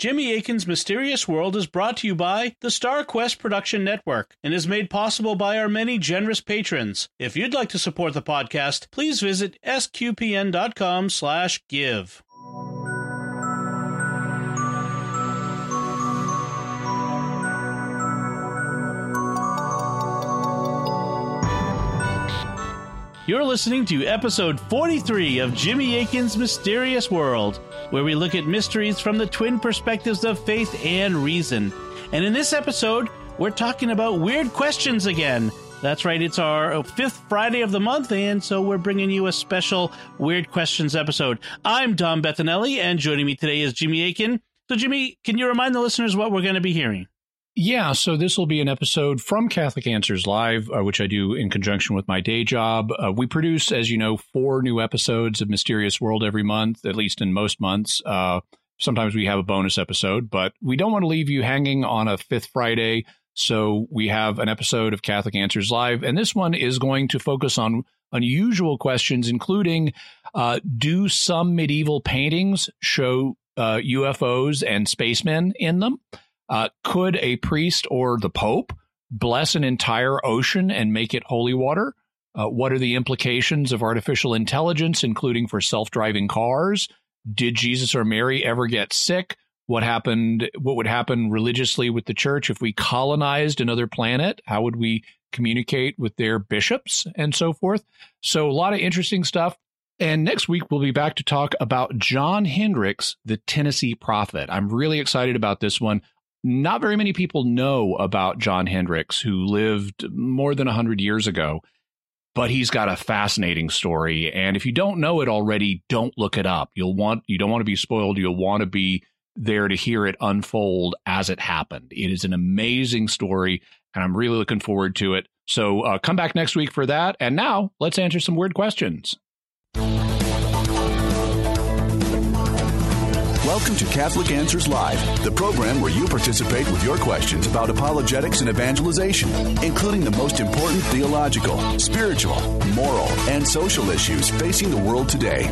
Jimmy Akin's Mysterious World is brought to you by the Star Quest Production Network and is made possible by our many generous patrons. If you'd like to support the podcast, please visit sqpn.com/give. You're listening to episode 43 of Jimmy Akin's Mysterious World, where we look at mysteries from the twin perspectives of faith and reason. And in this episode, we're talking about weird questions again. That's right, it's our fifth Friday of the month, and so we're bringing you a special Weird Questions episode. I'm Dom Bettinelli, and joining me today is Jimmy Akin. So, Jimmy, can you remind the listeners what we're going to be hearing? Yeah, so this will be an episode from Catholic Answers Live, uh, which I do in conjunction with my day job. Uh, we produce, as you know, four new episodes of Mysterious World every month, at least in most months. Uh, sometimes we have a bonus episode, but we don't want to leave you hanging on a fifth Friday. So we have an episode of Catholic Answers Live, and this one is going to focus on unusual questions, including uh, do some medieval paintings show UFOs uh, and spacemen in them? Uh, could a priest or the Pope bless an entire ocean and make it holy water? Uh, what are the implications of artificial intelligence, including for self driving cars? Did Jesus or Mary ever get sick? What happened? What would happen religiously with the church if we colonized another planet? How would we communicate with their bishops and so forth? So, a lot of interesting stuff. And next week, we'll be back to talk about John Hendricks, the Tennessee prophet. I'm really excited about this one not very many people know about John Hendricks, who lived more than 100 years ago, but he's got a fascinating story. And if you don't know it already, don't look it up. You'll want, you don't want to be spoiled. You'll want to be there to hear it unfold as it happened. It is an amazing story, and I'm really looking forward to it. So uh, come back next week for that. And now let's answer some weird questions. Welcome to Catholic Answers Live, the program where you participate with your questions about apologetics and evangelization, including the most important theological, spiritual, moral, and social issues facing the world today.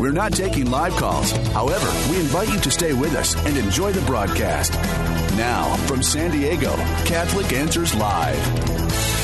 We're not taking live calls. However, we invite you to stay with us and enjoy the broadcast. Now, from San Diego, Catholic Answers Live.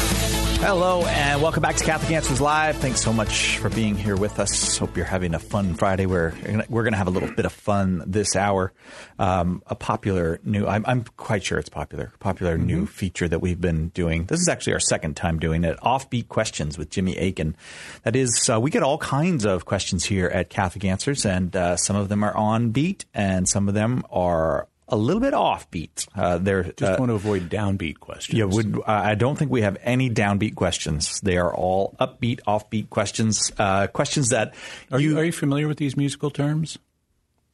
Hello, and welcome back to Catholic Answers Live. Thanks so much for being here with us. Hope you're having a fun Friday. We're we're going to have a little bit of fun this hour. Um, a popular new, I'm, I'm, quite sure it's popular, popular mm-hmm. new feature that we've been doing. This is actually our second time doing it. Offbeat questions with Jimmy Akin. That is, uh, we get all kinds of questions here at Catholic Answers, and uh, some of them are on beat, and some of them are a little bit offbeat. Uh, they're just uh, want to avoid downbeat questions. Yeah, would, uh, I don't think we have any downbeat questions. They are all upbeat, offbeat questions. Uh, questions that are you, you, are you familiar with these musical terms?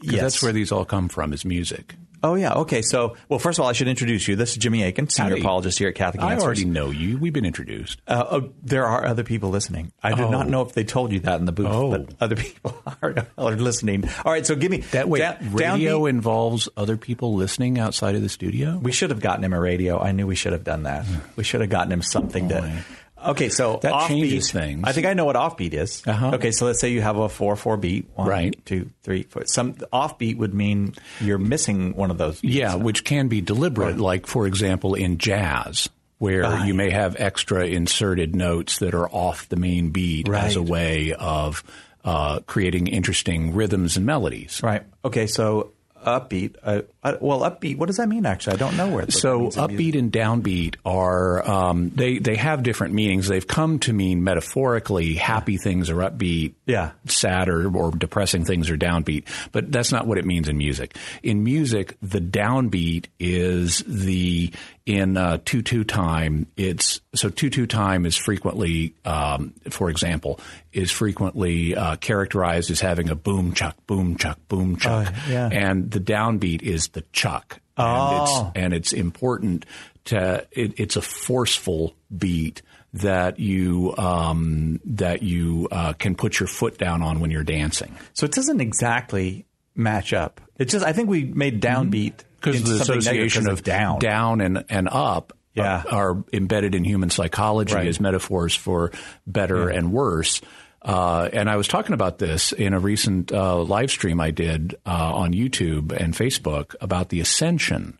Yes, that's where these all come from. Is music. Oh yeah. Okay. So, well, first of all, I should introduce you. This is Jimmy Akin, senior Howdy. apologist here at Catholic I Answers. already know you. We've been introduced. Uh, oh, there are other people listening. I did oh. not know if they told you that in the booth, oh. but other people are, are, listening. All right. So, give me that way. Da- radio downbeat. involves other people listening outside of the studio. We should have gotten him a radio. I knew we should have done that. we should have gotten him something to Okay, so that offbeat, changes things. I think I know what offbeat is. Uh-huh. Okay, so let's say you have a four four beat. One, right. two, three, four. Some offbeat would mean you're missing one of those. Beats. Yeah, which can be deliberate. Right. Like for example, in jazz, where you may have extra inserted notes that are off the main beat right. as a way of uh, creating interesting rhythms and melodies. Right. Okay, so upbeat. Uh, uh, well, upbeat. What does that mean? Actually, I don't know where. So upbeat and downbeat are um, they they have different meanings. They've come to mean metaphorically happy things are upbeat. Yeah. Sad or, or depressing things are downbeat. But that's not what it means in music. In music, the downbeat is the in uh, two two time. It's so two two time is frequently, um, for example, is frequently uh, characterized as having a boom chuck boom chuck boom chuck, oh, yeah. and the downbeat is the chuck. Oh. And it's, and it's important to, it, it's a forceful beat that you um, that you uh, can put your foot down on when you're dancing. So it doesn't exactly match up. It's just I think we made downbeat because mm-hmm. the association of down, down and and up yeah. are, are, embedded in human psychology right. as metaphors for better yeah. and worse. Uh, and I was talking about this in a recent uh, live stream I did uh, on YouTube and Facebook about the ascension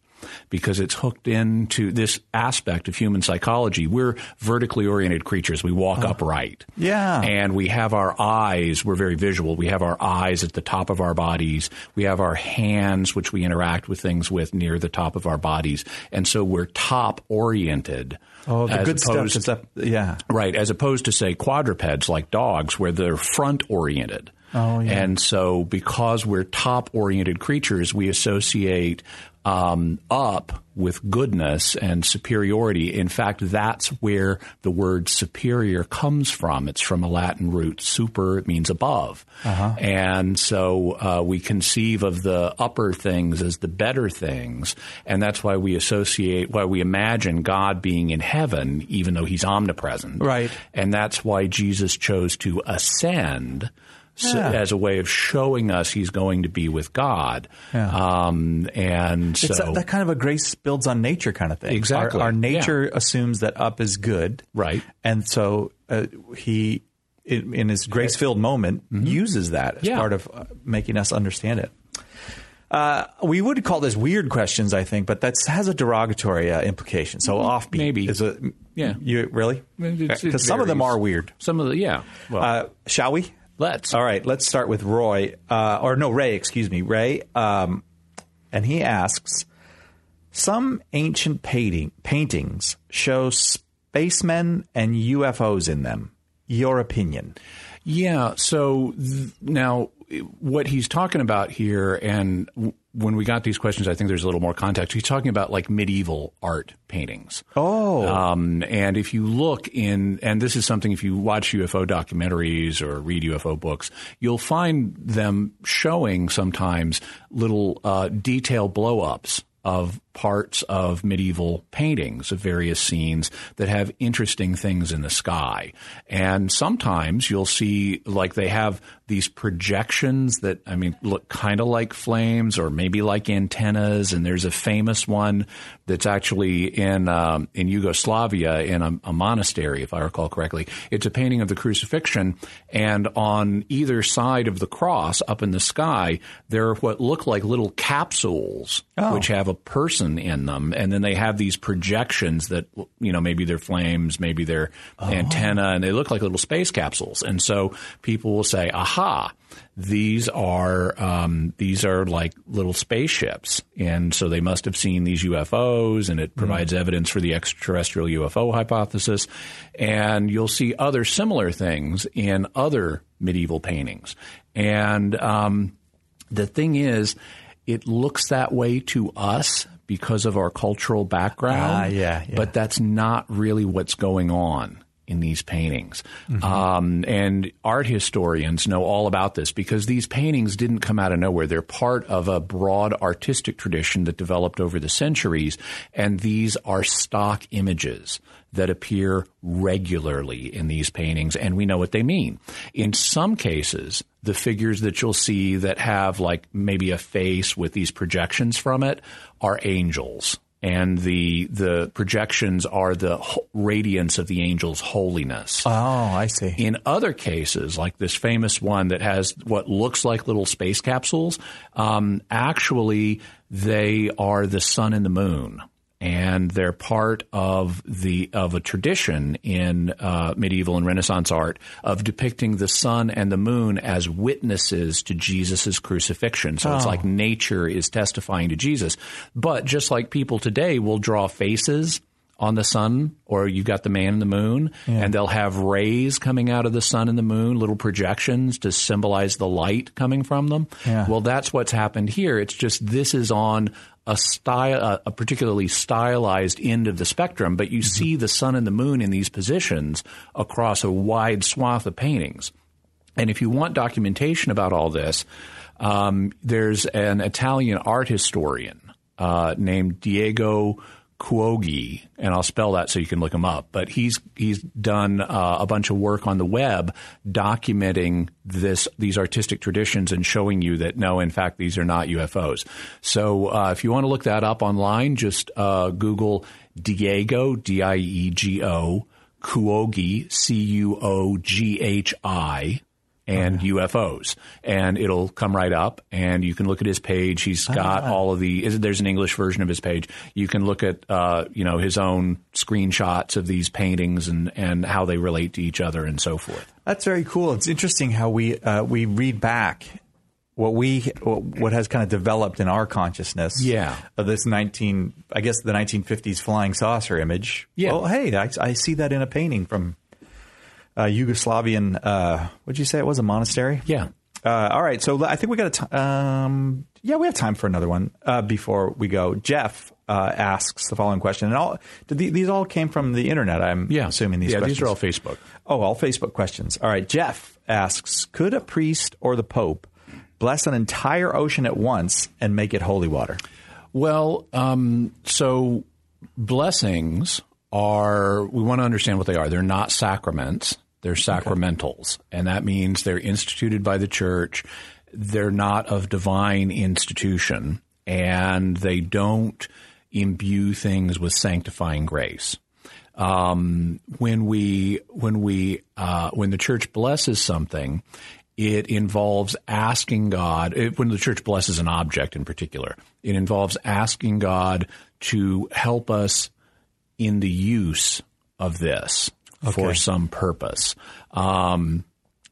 because it's hooked into this aspect of human psychology. We're vertically oriented creatures. We walk oh. upright. Yeah. And we have our eyes. We're very visual. We have our eyes at the top of our bodies. We have our hands, which we interact with things with near the top of our bodies. And so we're top oriented. Oh, the as good stuff opposed- is up. Yeah. Right, as opposed to say quadrupeds like dogs, where they're front oriented. Oh, yeah. And so, because we're top oriented creatures, we associate um, up with goodness and superiority. In fact, that's where the word superior comes from. It's from a Latin root, super, it means above. Uh-huh. And so uh, we conceive of the upper things as the better things. And that's why we associate, why we imagine God being in heaven, even though he's omnipresent. Right. And that's why Jesus chose to ascend. Yeah. as a way of showing us he's going to be with God. Yeah. Um, and so, It's that, kind of a grace builds on nature kind of thing. Exactly. Our, our nature assumes that up is good. Right. And so uh, he, in, in his grace filled moment, uses that as Mm-hmm. Yeah. part of uh, making us understand it. Uh, we would call this weird questions, I think, but that has a derogatory uh, implication. So offbeat Maybe. is a Yeah. You really? Because some of them are weird. some of the, yeah. Well, Uh, shall we? Let's. All right, let's start with Roy, uh, or no, Ray, excuse me, Ray. Um, and he asks Some ancient painting, paintings show spacemen and UFOs in them. Your opinion? Yeah. So th- now, what he's talking about here, and w- when we got these questions, I think there's a little more context. He's talking about like medieval art paintings. Oh. Um, and if you look in, and this is something if you watch UFO documentaries or read UFO books, you'll find them showing sometimes little uh, detail blow ups of parts of medieval paintings of various scenes that have interesting things in the sky. And sometimes you'll see like they have these projections that, I mean, look kind of like flames or maybe like antennas. And there's a famous one that's actually in, um, in Yugoslavia in a, a monastery, if I recall correctly. It's a painting of the crucifixion. And on either side of the cross up in the sky, there are what look like little capsules, which have a person in them, and then they have these projections that you know maybe they're flames, maybe they're antenna, and they look like little space capsules. And so people will say, "Aha." These are um, these are like little spaceships, and so they must have seen these UFOs, and it provides evidence for the extraterrestrial UFO hypothesis. And you'll see other similar things in other medieval paintings. And um, the thing is, it looks that way to us because of our cultural background. Ah, yeah, yeah. But that's not really what's going on in these paintings. Mm-hmm. Um, and art historians know all about this because these paintings didn't come out of nowhere. They're part of a broad artistic tradition that developed over the centuries. And these are stock images that appear regularly in these paintings, and we know what they mean. In some cases, the figures that you'll see that have like maybe a face with these projections from it are angels. And the the projections are the radiance of the angel's holiness. Oh, I see. In other cases, like this famous one that has what looks like little space capsules, um, actually they are the sun and the moon, and they're part of the of a tradition in uh, medieval and Renaissance art of depicting the sun and the moon as witnesses to Jesus' crucifixion. So it's like nature is testifying to Jesus, but just like people today will draw faces on the sun, or you've got the man and the moon, and they'll have rays coming out of the sun and the moon, little projections to symbolize the light coming from them. Yeah. Well, that's what's happened here. It's just this is on a style, a- a particularly stylized end of the spectrum, but you see the sun and the moon in these positions across a wide swath of paintings. And if you want documentation about all this, um, there's an Italian art historian uh, named Diego Cuoghi, and I'll spell that so you can look him up. But he's he's done uh, a bunch of work on the web documenting this these artistic traditions and showing you that no, in fact, these are not UFOs. So uh, if you want to look that up online, just uh, Google Diego D I E G O Cuoghi, C U O G H I, and UFOs. And it'll come right up, and you can look at his page. He's got all of the. There's an English version of his page. You can look at, uh, you know, his own screenshots of these paintings and and how they relate to each other and so forth. That's very cool. It's interesting how we uh, we read back what we what has kind of developed in our consciousness. Yeah. Of this 19, I guess the 1950s flying saucer image. Yeah. Well, hey, I, I see that in a painting from uh, Yugoslavian. Uh, what'd you say it was? A monastery. Yeah. Uh, all right, so I think we got a t- um, yeah, we have time for another one uh, before we go. Jeff uh, asks the following question, and all did the, these all came from the internet. I'm Yeah. assuming these. Yeah, questions. these are all Facebook. Oh, all Facebook questions. All right, Jeff asks, could a priest or the Pope bless an entire ocean at once and make it holy water? Well, um, so blessings are, we want to understand what they are. They're not sacraments, they're sacramentals. And that means they're instituted by the church. They're not of divine institution, and they don't imbue things with sanctifying grace. Um, when we when we uh, when the church blesses something, it involves asking God. It, when the church blesses an object in particular, it involves asking God to help us in the use of this for some purpose. Um,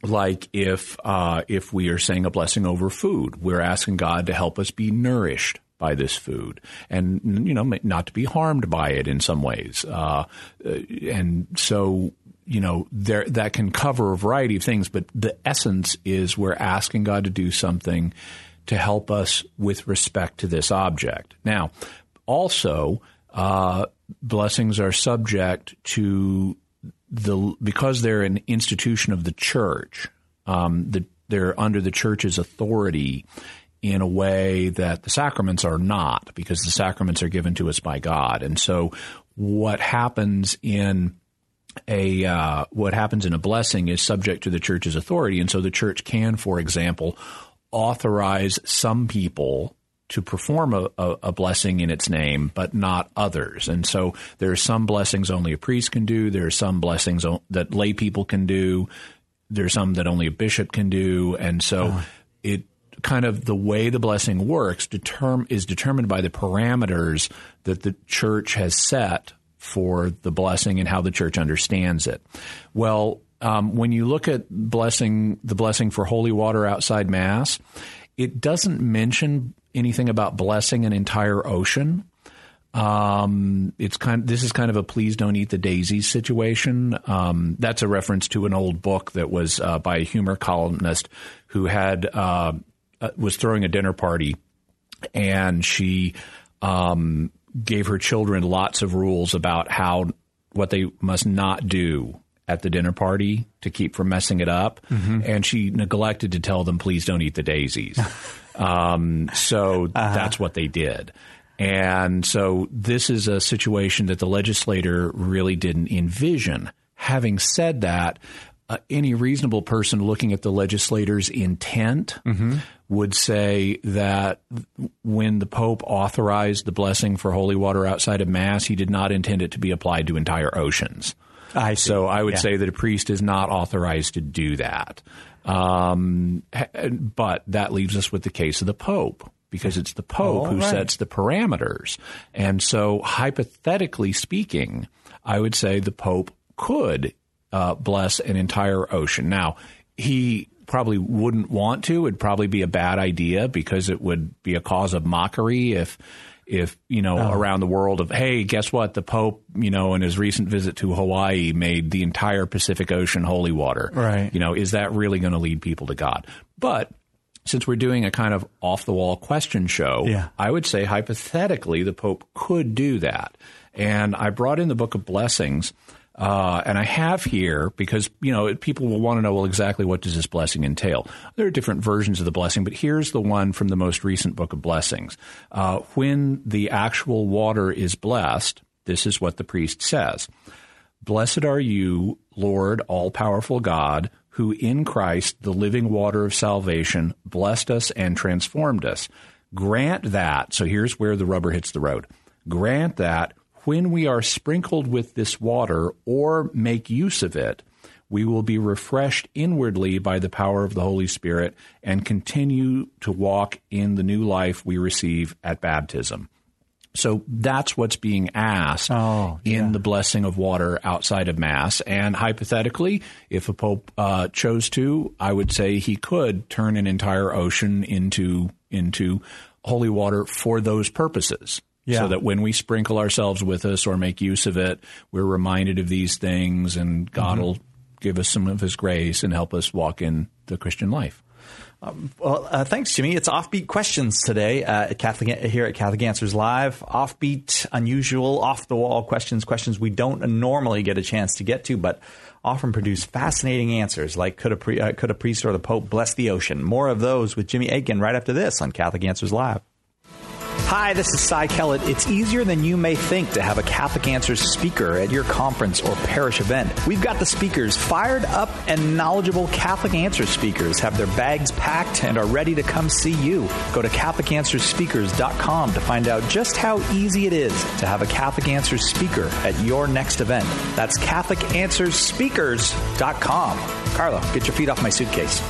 like if uh, if we are saying a blessing over food, we're asking God to help us be nourished by this food, and you know not to be harmed by it in some ways. Uh, and so you know there that can cover a variety of things, but the essence is we're asking God to do something to help us with respect to this object. Now, also. Uh, blessings are subject to the because they're an institution of the church. Um, the, they're under the church's authority in a way that the sacraments are not, because the sacraments are given to us by God. And so, what happens in a uh, what happens in a blessing is subject to the church's authority, and so the church can, for example, authorize some people to perform a, a, a, blessing in its name, but not others. And so there are some blessings only a priest can do. There are some blessings that lay people can do. There are some that only a bishop can do. And so oh. it kind of the way the blessing works determ- is determined by the parameters that the church has set for the blessing and how the church understands it. Well, um, when you look at blessing, the blessing for holy water outside Mass, it doesn't mention anything about blessing an entire ocean. Um, it's kind. This is kind of a please don't eat the daisies situation. Um, that's a reference to an old book that was uh, by a humor columnist who had uh, was throwing a dinner party, and she um, gave her children lots of rules about how what they must not do at the dinner party to keep from messing it up, mm-hmm. and she neglected to tell them, "Please don't eat the daisies." um, so uh-huh. that's what they did. And so this is a situation that the legislator really didn't envision. Having said that, uh, any reasonable person looking at the legislator's intent mm-hmm. would say that when the Pope authorized the blessing for holy water outside of Mass, he did not intend it to be applied to entire oceans. I so I would yeah. say that a priest is not authorized to do that. Um, but that leaves us with the case of the Pope because it's the Pope oh, who right. sets the parameters. And so, hypothetically speaking, I would say the Pope could uh, bless an entire ocean. Now, he probably wouldn't want to. It'd probably be a bad idea because it would be a cause of mockery if if you know oh. around the world of hey guess what? The pope you know in his recent visit to hawaii made the entire pacific ocean holy water. Right. You know is that really going to lead people to god? But since we're doing a kind of off the wall question show yeah. i would say hypothetically the pope could do that. And i brought in the book of blessings uh, and I have here because you know people will want to know well exactly what does this blessing entail. There are different versions of the blessing, but here's the one from the most recent book of blessings. Uh, when the actual water is blessed, this is what the priest says: "Blessed are you, Lord, all powerful God." Who in Christ, the living water of salvation, blessed us and transformed us. Grant that, so here's where the rubber hits the road. Grant that when we are sprinkled with this water or make use of it, we will be refreshed inwardly by the power of the Holy Spirit and continue to walk in the new life we receive at baptism. So that's what's being asked Oh, in yeah. the blessing of water outside of Mass. And hypothetically, if a Pope uh, chose to, I would say he could turn an entire ocean into into holy water for those purposes. Yeah. So that when we sprinkle ourselves with us or make use of it, we're reminded of these things, and God Mm-hmm. will give us some of His grace and help us walk in the Christian life. Well, uh, thanks, Jimmy. It's offbeat questions today uh, at Catholic here at Catholic Answers Live. Offbeat, unusual, off the wall questions, questions we don't normally get a chance to get to, but often produce fascinating answers. Like could a pre- uh, could a priest or the Pope bless the ocean? More of those with Jimmy Akin right after this on Catholic Answers Live. Hi, this is Cy Kellett. It's easier than you may think to have a Catholic Answers speaker at your conference or parish event. We've got the speakers. Fired up and knowledgeable Catholic Answers speakers have their bags packed and are ready to come see you. Go to CatholicAnswersSpeakers.com to find out just how easy it is to have a Catholic Answers speaker at your next event. That's CatholicAnswersSpeakers.com. Carlo, get your feet off my suitcase.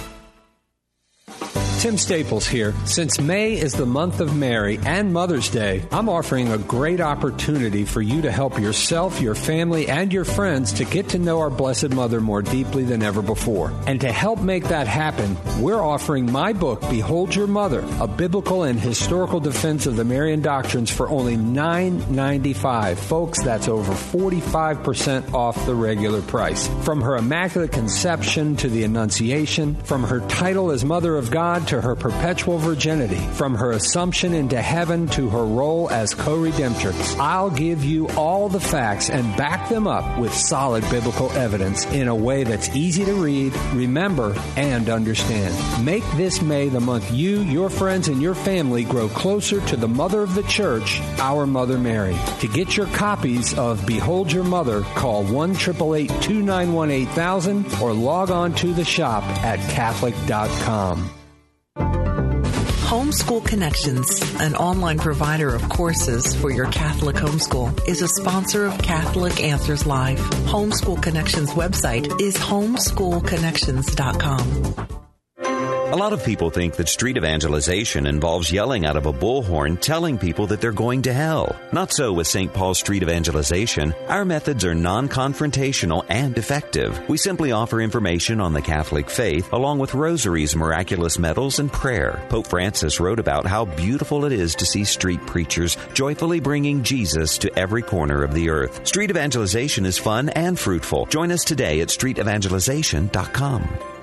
Tim Staples here. Since May is the month of Mary and Mother's Day, I'm offering a great opportunity for you to help yourself, your family, and your friends to get to know our Blessed Mother more deeply than ever before. And to help make that happen, we're offering my book, Behold Your Mother, a biblical and historical defense of the Marian doctrines for only $9.95. Folks, that's over 45% off the regular price. From her Immaculate Conception to the Annunciation, from her title as Mother of God to her perpetual virginity, from her assumption into heaven to her role as co-redemptrix. I'll give you all the facts and back them up with solid biblical evidence in a way that's easy to read, remember, and understand. Make this May the month you, your friends, and your family grow closer to the Mother of the Church, our Mother Mary. To get your copies of Behold Your Mother, call 1 888 291 8000 or log on to the shop at Catholic.com. Homeschool Connections, an online provider of courses for your Catholic homeschool, is a sponsor of Catholic Answers Live. Homeschool Connections website is homeschoolconnections.com. A lot of people think that street evangelization involves yelling out of a bullhorn telling people that they're going to hell. Not so with St. Paul Street Evangelization. Our methods are non-confrontational and effective. We simply offer information on the Catholic faith along with rosaries, miraculous medals, and prayer. Pope Francis wrote about how beautiful it is to see street preachers joyfully bringing Jesus to every corner of the earth. Street evangelization is fun and fruitful. Join us today at streetevangelization.com.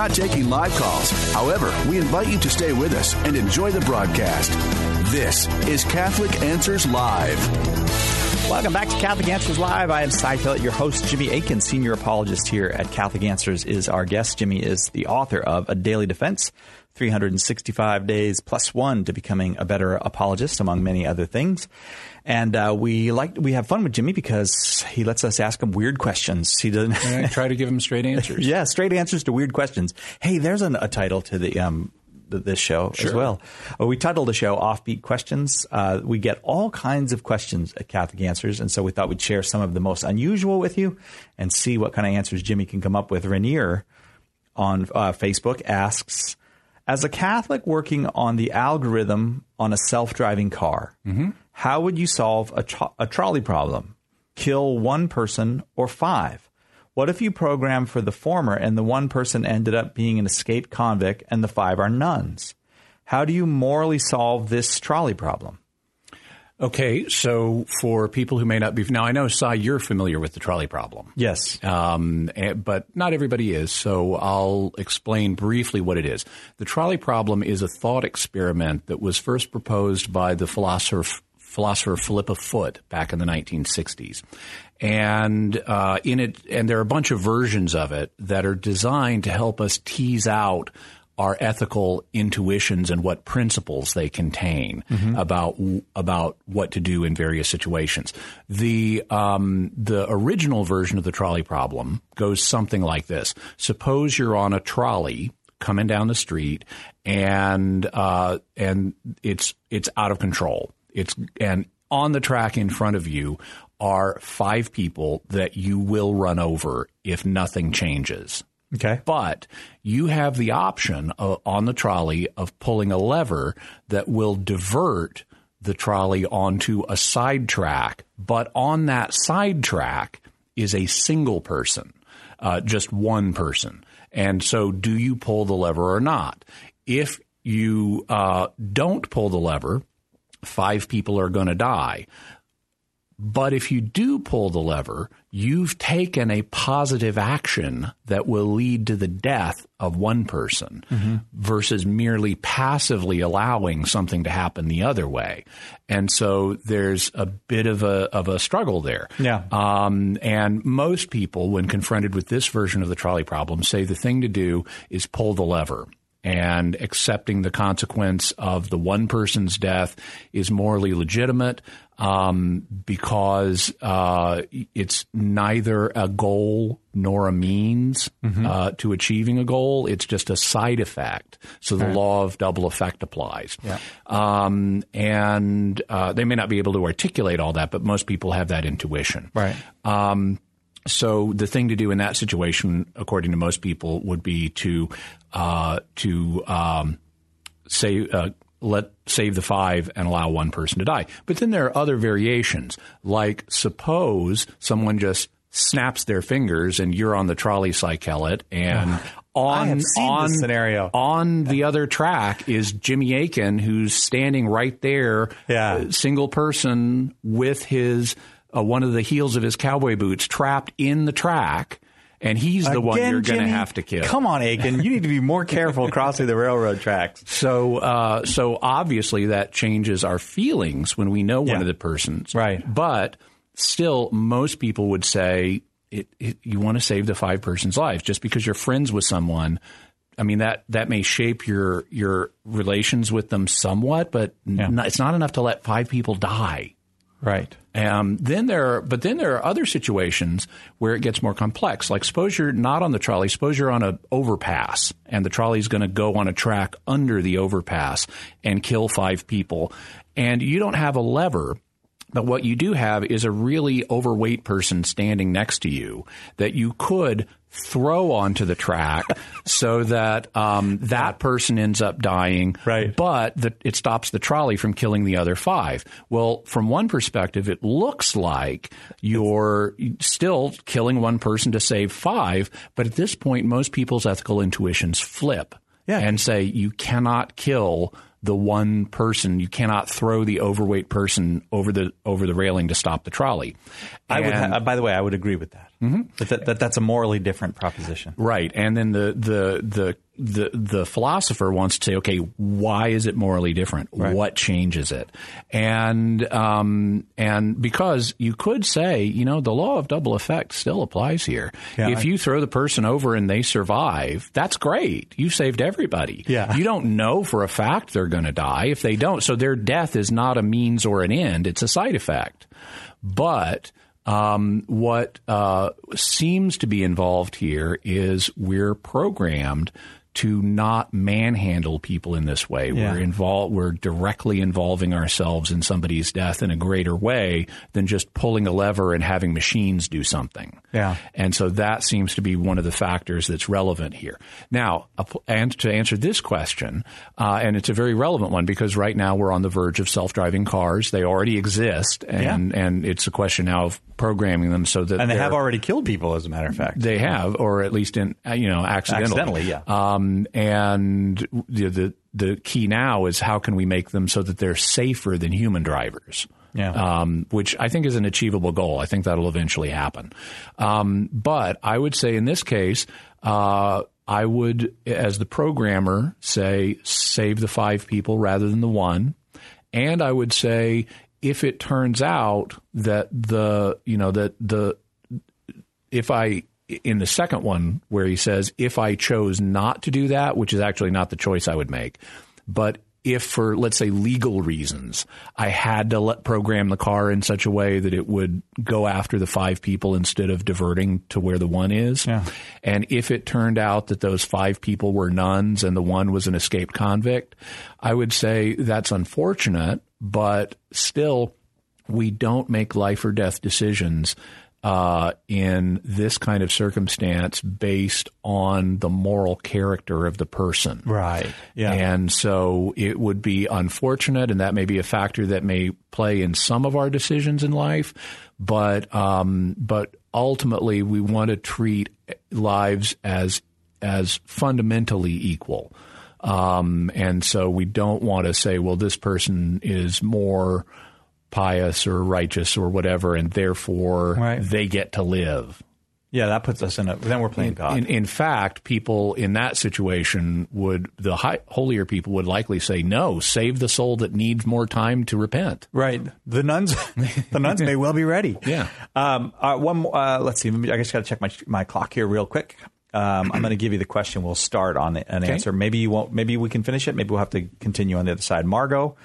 Not taking live calls. However, we invite you to stay with us and enjoy the broadcast. This is Catholic Answers Live. Welcome back to Catholic Answers Live. I am Cy your host. Jimmy Akin, senior apologist here at Catholic Answers, is our guest. Jimmy is the author of A Daily Defense 365 Days Plus One to Becoming a Better Apologist, among many other things. And uh, we like we have fun with Jimmy because he lets us ask him weird questions. He doesn't. And I try to give him straight answers. yeah, straight answers to weird questions. Hey, there's an, a title to the um this show as well. Uh, we titled the show "Offbeat Questions." Uh, we get all kinds of questions at Catholic Answers, and so we thought we'd share some of the most unusual with you and see what kind of answers Jimmy can come up with. Rainier on uh, Facebook asks. As a Catholic working on the algorithm on a self-driving car, how would you solve a, tro- a trolley problem? Kill one person or five? What if you program for the former and the one person ended up being an escaped convict and the five are nuns? How do you morally solve this trolley problem? Okay, so for people who may not be now, I know Cy, you're familiar with the trolley problem. Yes. Um, eh, but not everybody is, so I'll explain briefly what it is. The trolley problem is a thought experiment that was first proposed by the philosopher philosopher Philippa Foot back in the 1960s, and uh, in it, and there are a bunch of versions of it that are designed to help us tease out our ethical intuitions and what principles they contain about about what to do in various situations. The um, the original version of the trolley problem goes something like this: Suppose you're on a trolley coming down the street, and uh, and it's it's out of control. It's and on the track in front of you are five people that you will run over if nothing changes. Okay. But you have the option uh, on the trolley of pulling a lever that will divert the trolley onto a side track. But on that side track is a single person, uh, just one person. And so, do you pull the lever or not? If you uh, don't pull the lever, five people are going to die. But if you do pull the lever, you've taken a positive action that will lead to the death of one person mm-hmm. versus merely passively allowing something to happen the other way. And so there's a bit of a, of a struggle there. Yeah. Um, and most people, when confronted with this version of the trolley problem, say the thing to do is pull the lever and accepting the consequence of the one person's death is morally legitimate um, because uh, it's neither a goal nor a means mm-hmm. uh, to achieving a goal. It's just a side effect. So the right. law of double effect applies. Yeah. Um, and uh, they may not be able to articulate all that, but most people have that intuition. Right. Um, so the thing to do in that situation, according to most people, would be to uh, to um, say uh, let save the five and allow one person to die. But then there are other variations, like suppose someone just snaps their fingers and you're on the trolley cyclet and on on scenario on the other track is Jimmy Akin who's standing right there yeah. Uh, single person with his uh, one of the heels of his cowboy boots trapped in the track and he's the Again, one you're going to have to kill. Come on, Akin, you need to be more careful crossing the railroad tracks. So, uh, so obviously that changes our feelings when we know one of the persons, Right. But still, most people would say it, it, you want to save the five person's lives just because you're friends with someone. I mean that that may shape your your relations with them somewhat, but n- it's not enough to let five people die. Right. Um, then there, are, but then there are other situations where it gets more complex. Like suppose you're not on the trolley, suppose you're on an overpass, and the trolley's going to go on a track under the overpass and kill five people, and you don't have a lever. But what you do have is a really overweight person standing next to you that you could throw onto the track so that um, that person ends up dying. Right. But the, it stops the trolley from killing the other five. Well, from one perspective, it looks like you're still killing one person to save five. But at this point, most people's ethical intuitions flip Yeah. and say you cannot kill the one person. You cannot throw the overweight person over the over the railing to stop the trolley. I would. Ha- by the way, I would agree with that. Mm-hmm. That, that, that. That's a morally different proposition. Right, and then the the the the the philosopher wants to say, okay, why is it morally different? Right. What changes it? And um and because you could say, you know, the law of double effect still applies here. Yeah, if I- you throw the person over and they survive, that's great. You saved everybody. Yeah. You don't know for a fact they're going to die if they don't. So their death is not a means or an end; it's a side effect. But um, what uh, seems to be involved here is we're programmed to not manhandle people in this way. Yeah. We're involved. We're directly involving ourselves in somebody's death in a greater way than just pulling a lever and having machines do something. Yeah. And so that seems to be one of the factors that's relevant here. Now, and to answer this question, uh, and it's a very relevant one because right now we're on the verge of self-driving cars. They already exist, and and it's a question now of programming them so that And they have already killed people, as a matter of fact. they have, or at least in uh, you know accidentally. Accidentally, yeah. Um, and the, the the key now is how can we make them so that they're safer than human drivers. Yeah. Um, which I think is an achievable goal. I think that'll eventually happen. Um, but I would say in this case, uh, I would, as the programmer, say save the five people rather than the one. And I would say if it turns out that the you know that the if I in the second one where he says if I chose not to do that, which is actually not the choice I would make, but if for let's say legal reasons I had to let program the car in such a way that it would go after the five people instead of diverting to where the one is, Yeah. and if it turned out that those five people were nuns and the one was an escaped convict, I would say that's unfortunate, but still we don't make life or death decisions uh, in this kind of circumstance based on the moral character of the person. Right. Yeah. And so it would be unfortunate, and that may be a factor that may play in some of our decisions in life. But um, but ultimately, we want to treat lives as as fundamentally equal. Um, and so we don't want to say, well, this person is more pious or righteous or whatever, and therefore Right. they get to live. Yeah, that puts us in a. Then we're playing God. In, in fact, people in that situation would the high, holier people would likely say, "No, save the soul that needs more time to repent." Right. The nuns, the nuns may well be ready. Yeah. Um, uh, one. more- Uh, let's see. I just got to check my my clock here real quick. Um, I'm going to give you the question. We'll start on the, an Okay. answer. Maybe you won't. Maybe we can finish it. Maybe we'll have to continue on the other side. Margot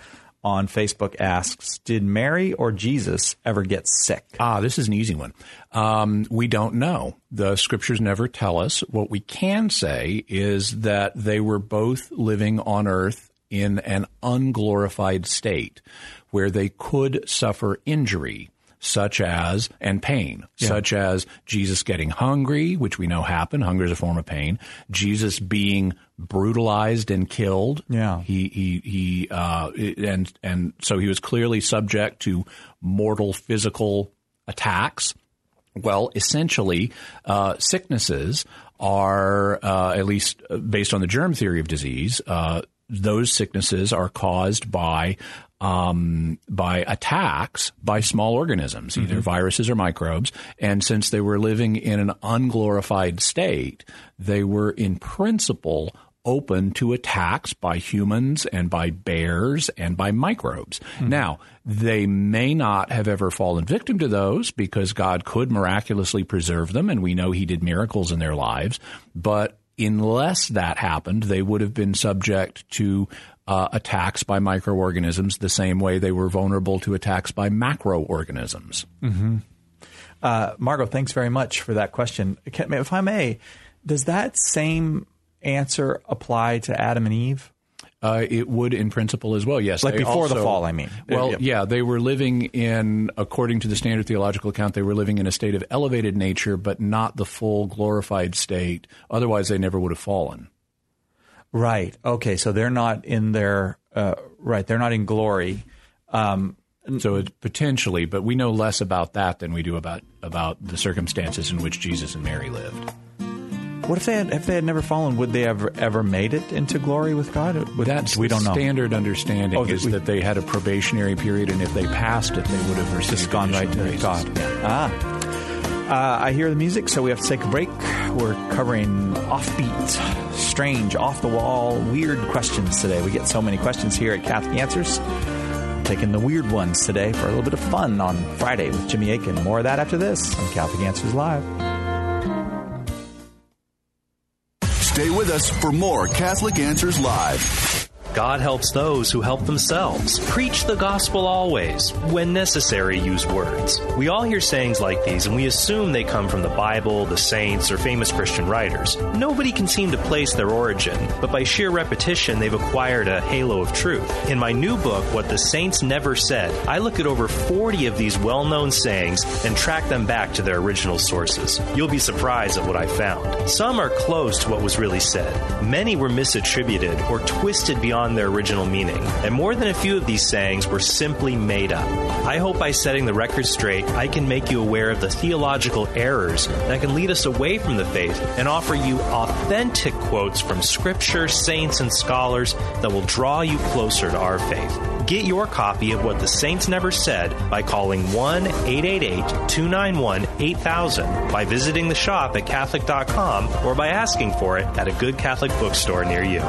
on Facebook asks, "Did Mary or Jesus ever get sick?" Ah, this is an easy one. Um, we don't know. The scriptures never tell us. What we can say is that they were both living on earth in an unglorified state where they could suffer injury. Such as, and pain, such as Jesus getting hungry, which we know happened. Hunger is a form of pain. Jesus being brutalized and killed. Yeah. He, he, he, uh, and, and so he was clearly subject to mortal physical attacks. Well, essentially, uh, sicknesses are, uh, at least based on the germ theory of disease, uh, those sicknesses are caused by um, by attacks by small organisms, either viruses or microbes. And since they were living in an unglorified state, they were in principle open to attacks by humans and by bears and by microbes. Now, they may not have ever fallen victim to those because God could miraculously preserve them, and we know He did miracles in their lives. But unless that happened, they would have been subject to uh, attacks by microorganisms the same way they were vulnerable to attacks by macroorganisms. Uh, Margot, thanks very much for that question. If I may, does that same answer apply to Adam and Eve? Uh, it would in principle as well, yes. Like before the fall, I mean. Well, yeah, they were living in, according to the standard theological account, they were living in a state of elevated nature, but not the full glorified state. Otherwise, they never would have fallen. Right. Okay. So they're not in their uh, right. They're not in glory. Um, So it's potentially, but we know less about that than we do about about the circumstances in which Jesus and Mary lived. what if they had if they had never fallen? Would they ever ever made it into glory with God? Would- That's we don't know. standard understanding Oh, is we- that they had a probationary period, and if they passed it, they would have Just gone right to graces. God. Ah. Uh, I hear the music, so we have to take a break. We're covering offbeat, strange, off the wall, weird questions today. We get so many questions here at Catholic Answers. Taking the weird ones today for a little bit of fun on Friday with Jimmy Akin. More of that after this on Catholic Answers Live. Stay with us for more Catholic Answers Live. God helps those who help themselves. Preach the gospel always. When necessary, use words. We all hear sayings like these and we assume they come from the Bible, the saints, or famous Christian writers. Nobody can seem to place their origin, but by sheer repetition, they've acquired a halo of truth. In my new book, What the Saints Never Said, I look at over 40 of these well known sayings and track them back to their original sources. You'll be surprised at what I found. Some are close to what was really said, many were misattributed or twisted beyond their original meaning, and more than a few of these sayings were simply made up. I hope by setting the record straight, I can make you aware of the theological errors that can lead us away from the faith and offer you authentic quotes from scripture, saints, and scholars that will draw you closer to our faith. Get your copy of What the Saints Never Said by calling 1 888 291 8000, by visiting the shop at Catholic.com, or by asking for it at a good Catholic bookstore near you.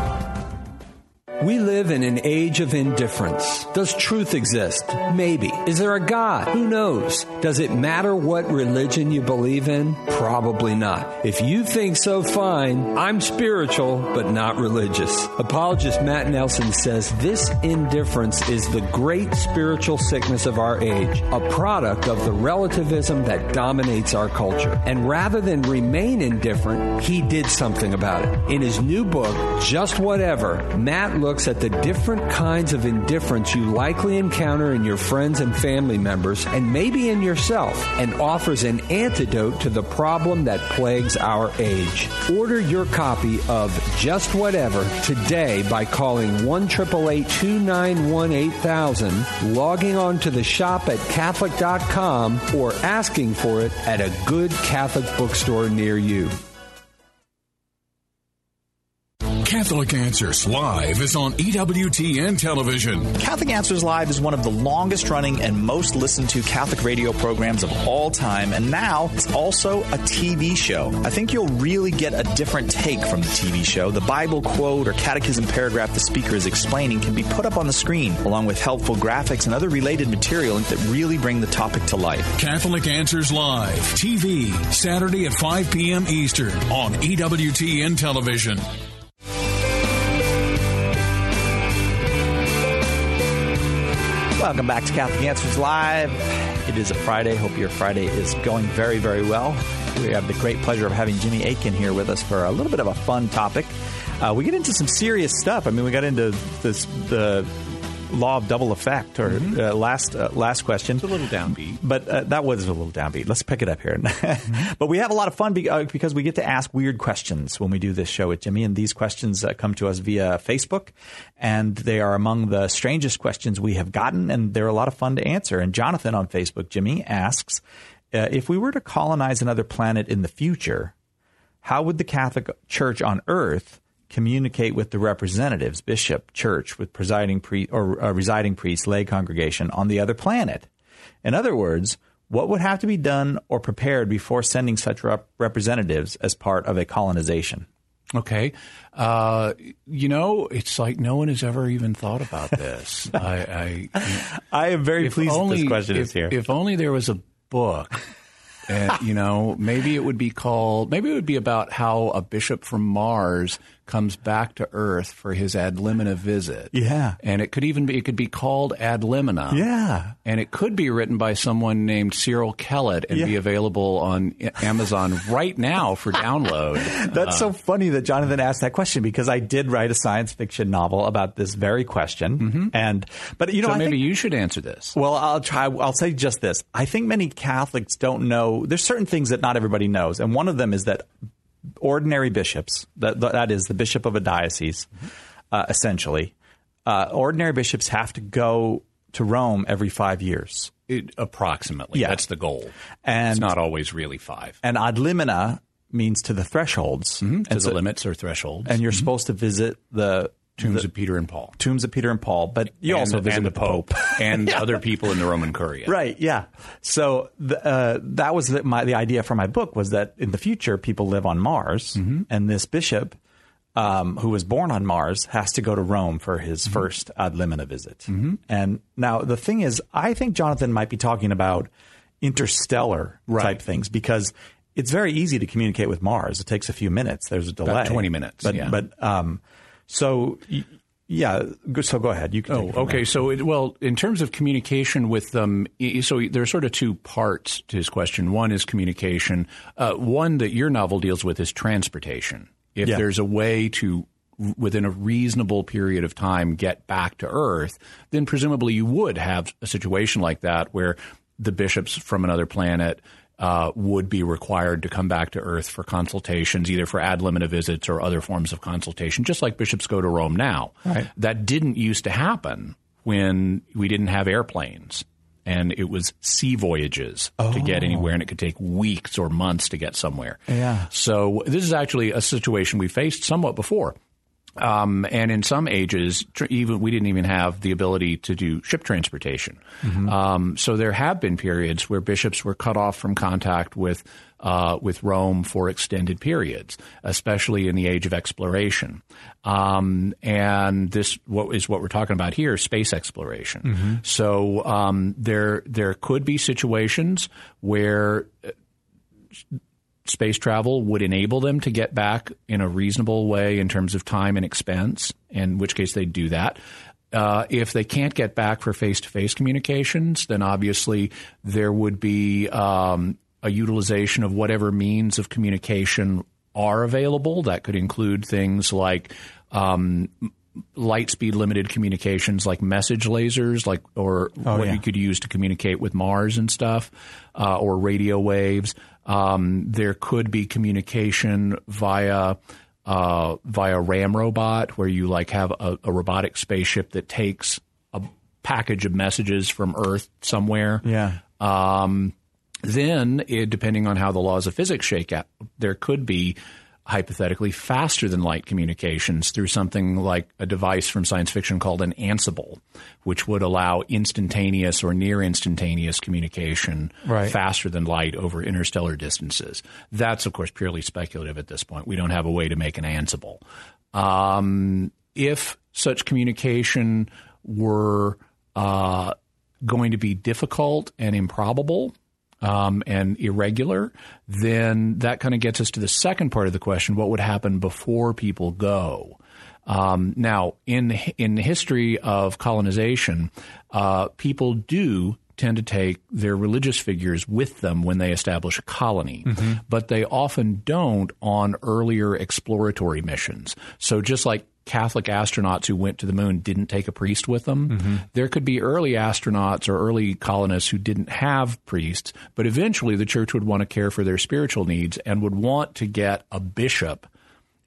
We live in an age of indifference. Does truth exist? Maybe. Is there a God? Who knows? Does it matter what religion you believe in? Probably not. If you think so, fine. I'm spiritual, but not religious. Apologist Matt Nelson says this indifference is the great spiritual sickness of our age, a product of the relativism that dominates our culture. And rather than remain indifferent, he did something about it. In his new book, Just Whatever, Matt looks at the different kinds of indifference you likely encounter in your friends and family members, and maybe in yourself, and offers an antidote to the problem that plagues our age. Order your copy of Just Whatever today by calling 1 291 8000, logging on to the shop at Catholic.com, or asking for it at a good Catholic bookstore near you. Catholic Answers Live is on EWTN television. Catholic Answers Live is one of the longest running and most listened to Catholic radio programs of all time, and now it's also a TV show. I think you'll really get a different take from the TV show. The Bible quote or catechism paragraph the speaker is explaining can be put up on the screen, along with helpful graphics and other related material that really bring the topic to life. Catholic Answers Live, TV, Saturday at 5 p.m. Eastern on EWTN television. Welcome back to Catholic Answers Live. It is a Friday. Hope your Friday is going very, very well. We have the great pleasure of having Jimmy Akin here with us for a little bit of a fun topic. Uh, we get into some serious stuff. I mean, we got into this the law of double effect or mm-hmm. uh, last uh, last question. It's a little downbeat, but uh, that was a little downbeat. Let's pick it up here. mm-hmm. But we have a lot of fun be- uh, because we get to ask weird questions when we do this show with Jimmy, and these questions uh, come to us via Facebook, and they are among the strangest questions we have gotten, and they're a lot of fun to answer. And Jonathan on Facebook, Jimmy asks, uh, if we were to colonize another planet in the future, how would the Catholic Church on Earth communicate with the representatives, bishop, church, with presiding priest or uh, residing priest, lay congregation on the other planet. In other words, what would have to be done or prepared before sending such rep- representatives as part of a colonization? Okay. Uh, you know, it's like no one has ever even thought about this. I, I, I, am very pleased only, this question if, is here. If only there was a book and, you know, maybe it would be called, maybe it would be about how a bishop from Mars comes back to Earth for his ad limina visit. Yeah. And it could even be, it could be called ad limina. Yeah. And it could be written by someone named Cyril Kellett and yeah. be available on Amazon right now for download. That's uh, so funny that Jonathan asked that question because I did write a science fiction novel about this very question. Mm-hmm. And, but you know, so I maybe think, you should answer this. Well, I'll try. I'll say just this. I think many Catholics don't know, there's certain things that not everybody knows. And one of them is that ordinary bishops, that, that is the bishop of a diocese, uh, essentially, uh, ordinary bishops have to go to Rome every five years. It, approximately. Yeah. That's the goal. And it's not always really five. And ad limina means to the thresholds. Mm-hmm. To and the so, limits or thresholds. And you're mm-hmm. supposed to visit the tombs the, of Peter and Paul. Tombs of Peter and Paul, but you and, also visit the Pope, Pope. and yeah. other people in the Roman Curia. Right. Yeah. So the, uh, that was the, my the idea for my book was that in the future people live on Mars, mm-hmm. and this bishop. Um, who was born on Mars has to go to Rome for his mm-hmm. first ad limina visit. Mm-hmm. And now the thing is, I think Jonathan might be talking about interstellar right. type things because it's very easy to communicate with Mars. It takes a few minutes. There's a delay, About twenty minutes. But yeah. but um, so yeah, so go ahead. You can. Oh, okay. So, it, well, in terms of communication with them, so there are sort of two parts to his question. One is communication. Uh, one that your novel deals with is transportation. If yeah. there's a way to within a reasonable period of time get back to Earth, then presumably you would have a situation like that where the bishops from another planet uh, would be required to come back to Earth for consultations, either for ad limina visits or other forms of consultation, just like bishops go to Rome now. Right. That didn't used to happen when we didn't have airplanes. And it was sea voyages oh. to get oh. anywhere, and it could take weeks or months to get somewhere. Yeah. So this is actually a situation we faced somewhat before. Um, and in some ages, tr- even we didn't even have the ability to do ship transportation. Mm-hmm. Um, so there have been periods where bishops were cut off from contact with uh, with Rome for extended periods, especially in the age of exploration. Um, and this what is what we're talking about here: space exploration. Mm-hmm. So um, there there could be situations where uh, space travel would enable them to get back in a reasonable way in terms of time and expense, in which case they'd do that. Uh, if they can't get back for face to face communications, then obviously there would be um, a utilization of whatever means of communication are available. That could include things like um, light speed limited communications like message lasers, like or Oh, what yeah. you could use to communicate with Mars and stuff, uh, or radio waves. Um, there could be communication via uh, via RAM robot, where you like have a, a robotic spaceship that takes a package of messages from Earth somewhere. Yeah. Um, then, it, depending on how the laws of physics shake out, there could be hypothetically faster than light communications through something like a device from science fiction called an Ansible, which would allow instantaneous or near instantaneous communication Right. faster than light over interstellar distances. That's, of course, purely speculative at this point. We don't have a way to make an Ansible. Um, if such communication were uh, going to be difficult and improbable, um, and irregular, then that kind of gets us to the second part of the question: what would happen before people go? Um, now, in in the history of colonization, uh, people do tend to take their religious figures with them when they establish a colony, but they often don't on earlier exploratory missions. So, just like Catholic astronauts who went to the moon didn't take a priest with them. There could be early astronauts or early colonists who didn't have priests, but eventually the church would want to care for their spiritual needs and would want to get a bishop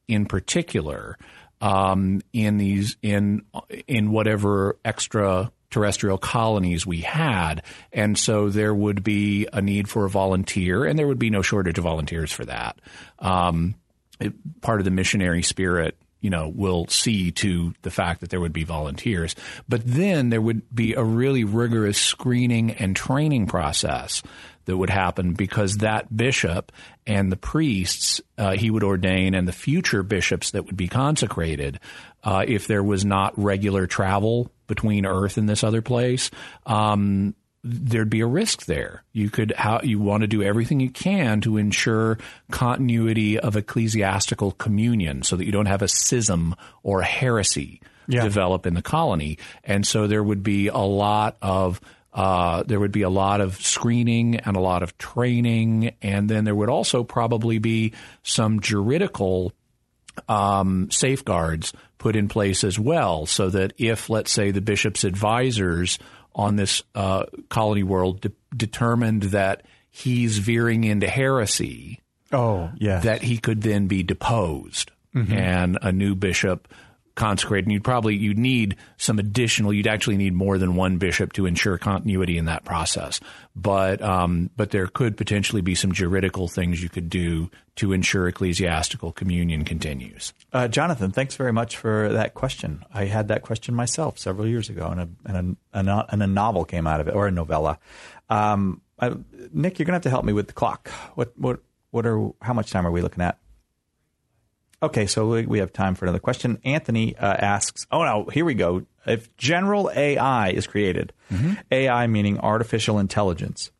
in particular um, in these in in whatever extra terrestrial colonies we had. And so there would be a need for a volunteer and there would be no shortage of volunteers for that. Um, it- part of the missionary spirit you know will see to the fact that there would be volunteers. But then there would be a really rigorous screening and training process that would happen because that bishop and the priests uh, he would ordain and the future bishops that would be consecrated uh, if there was not regular travel between earth and this other place um, there'd be a risk there. You could how you want to do everything you can to ensure continuity of ecclesiastical communion so that you don't have a schism or a heresy Yeah. develop in the colony. And so there would be a lot of uh, there would be a lot of screening and a lot of training, and then there would also probably be some juridical um, safeguards put in place as well, so that if, let's say, the bishop's advisors on this uh, colony world de- determined that he's veering into heresy, Oh, yeah. that he could then be deposed. And a new bishop consecrated. And you'd probably you'd need some additional. You'd actually need more than one bishop to ensure continuity in that process. But um, but there could potentially be some juridical things you could do to ensure ecclesiastical communion continues. Uh, Jonathan, thanks very much for that question. I had that question myself several years ago, and a, and a, and a novel came out of it, or a novella. Um, I, Nick, you're going to have to help me with the clock. What what what are how much time are we looking at? Okay, so we, we have time for another question. Anthony uh, asks, "Oh no, here we go. If general AI is created, AI meaning artificial intelligence,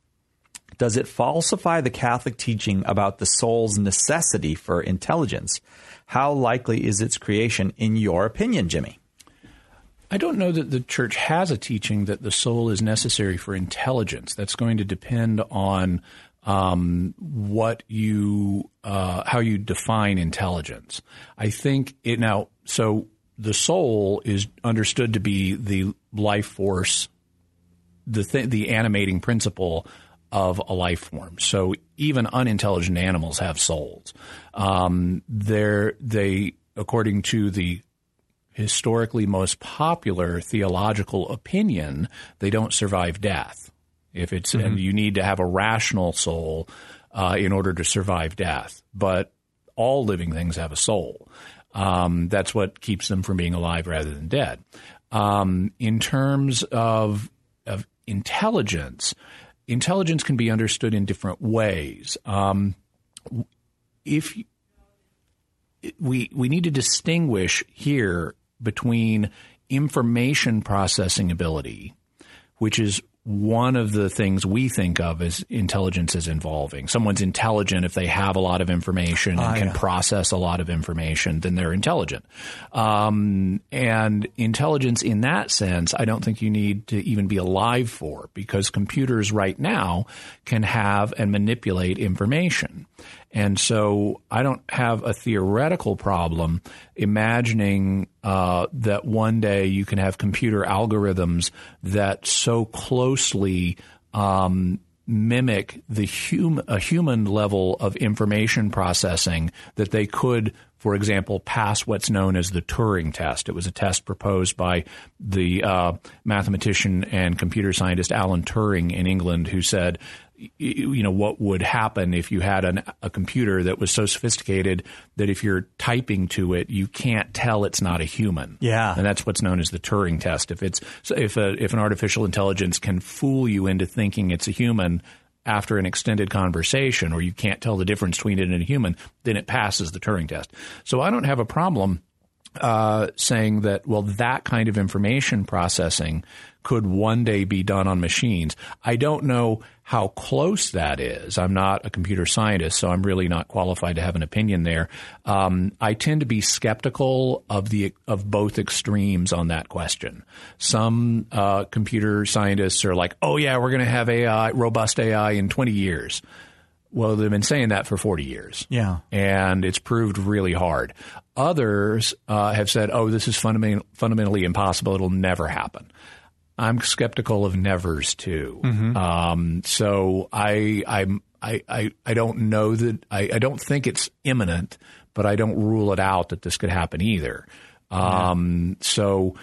does it falsify the Catholic teaching about the soul's necessity for intelligence? How likely is its creation, in your opinion, Jimmy? I don't know that the church has a teaching that the soul is necessary for intelligence. That's going to depend on um, what you, uh, how you define intelligence. I think it now. So the soul is understood to be the life force, the th- the animating principle of a life form. So even unintelligent animals have souls. Um, they, according to the historically most popular theological opinion, they don't survive death. If it's and you need to have a rational soul uh, in order to survive death, but all living things have a soul. Um, that's what keeps them from being alive rather than dead. Um, in terms of of intelligence, intelligence can be understood in different ways. Um, if we we need to distinguish here between information processing ability, which is one of the things we think of as intelligence is involving. Someone's intelligent if they have a lot of information and can process a lot of information, then they're intelligent. Um, and intelligence in that sense, I don't think you need to even be alive for because computers right now can have and manipulate information. And so I don't have a theoretical problem imagining uh, that one day you can have computer algorithms that so closely um, mimic the hum- a human level of information processing that they could for example, pass what's known as the Turing test. It was a test proposed by the uh, mathematician and computer scientist Alan Turing in England, who said, you know, what would happen if you had an, a computer that was so sophisticated that if you're typing to it, you can't tell it's not a human. Yeah, and that's what's known as the Turing test. If it's if a, if an artificial intelligence can fool you into thinking it's a human, after an extended conversation or you can't tell the difference between it and a human, then it passes the Turing test. So I don't have a problem uh, saying that, well, that kind of information processing could one day be done on machines. I don't know how close that is. I'm not a computer scientist, so I'm really not qualified to have an opinion there. Um, I tend to be skeptical of the of both extremes on that question. Some uh, computer scientists are like, "Oh yeah, we're going to have AI, robust AI in 20 years." Well, they've been saying that for 40 years. Yeah. And it's proved really hard. Others uh, have said, oh, this is fundament- fundamentally impossible. It'll never happen. I'm skeptical of nevers too. Mm-hmm. Um, so I, I'm, I, I, I don't know that I, I don't think it's imminent, but I don't rule it out that this could happen either. Um, yeah. So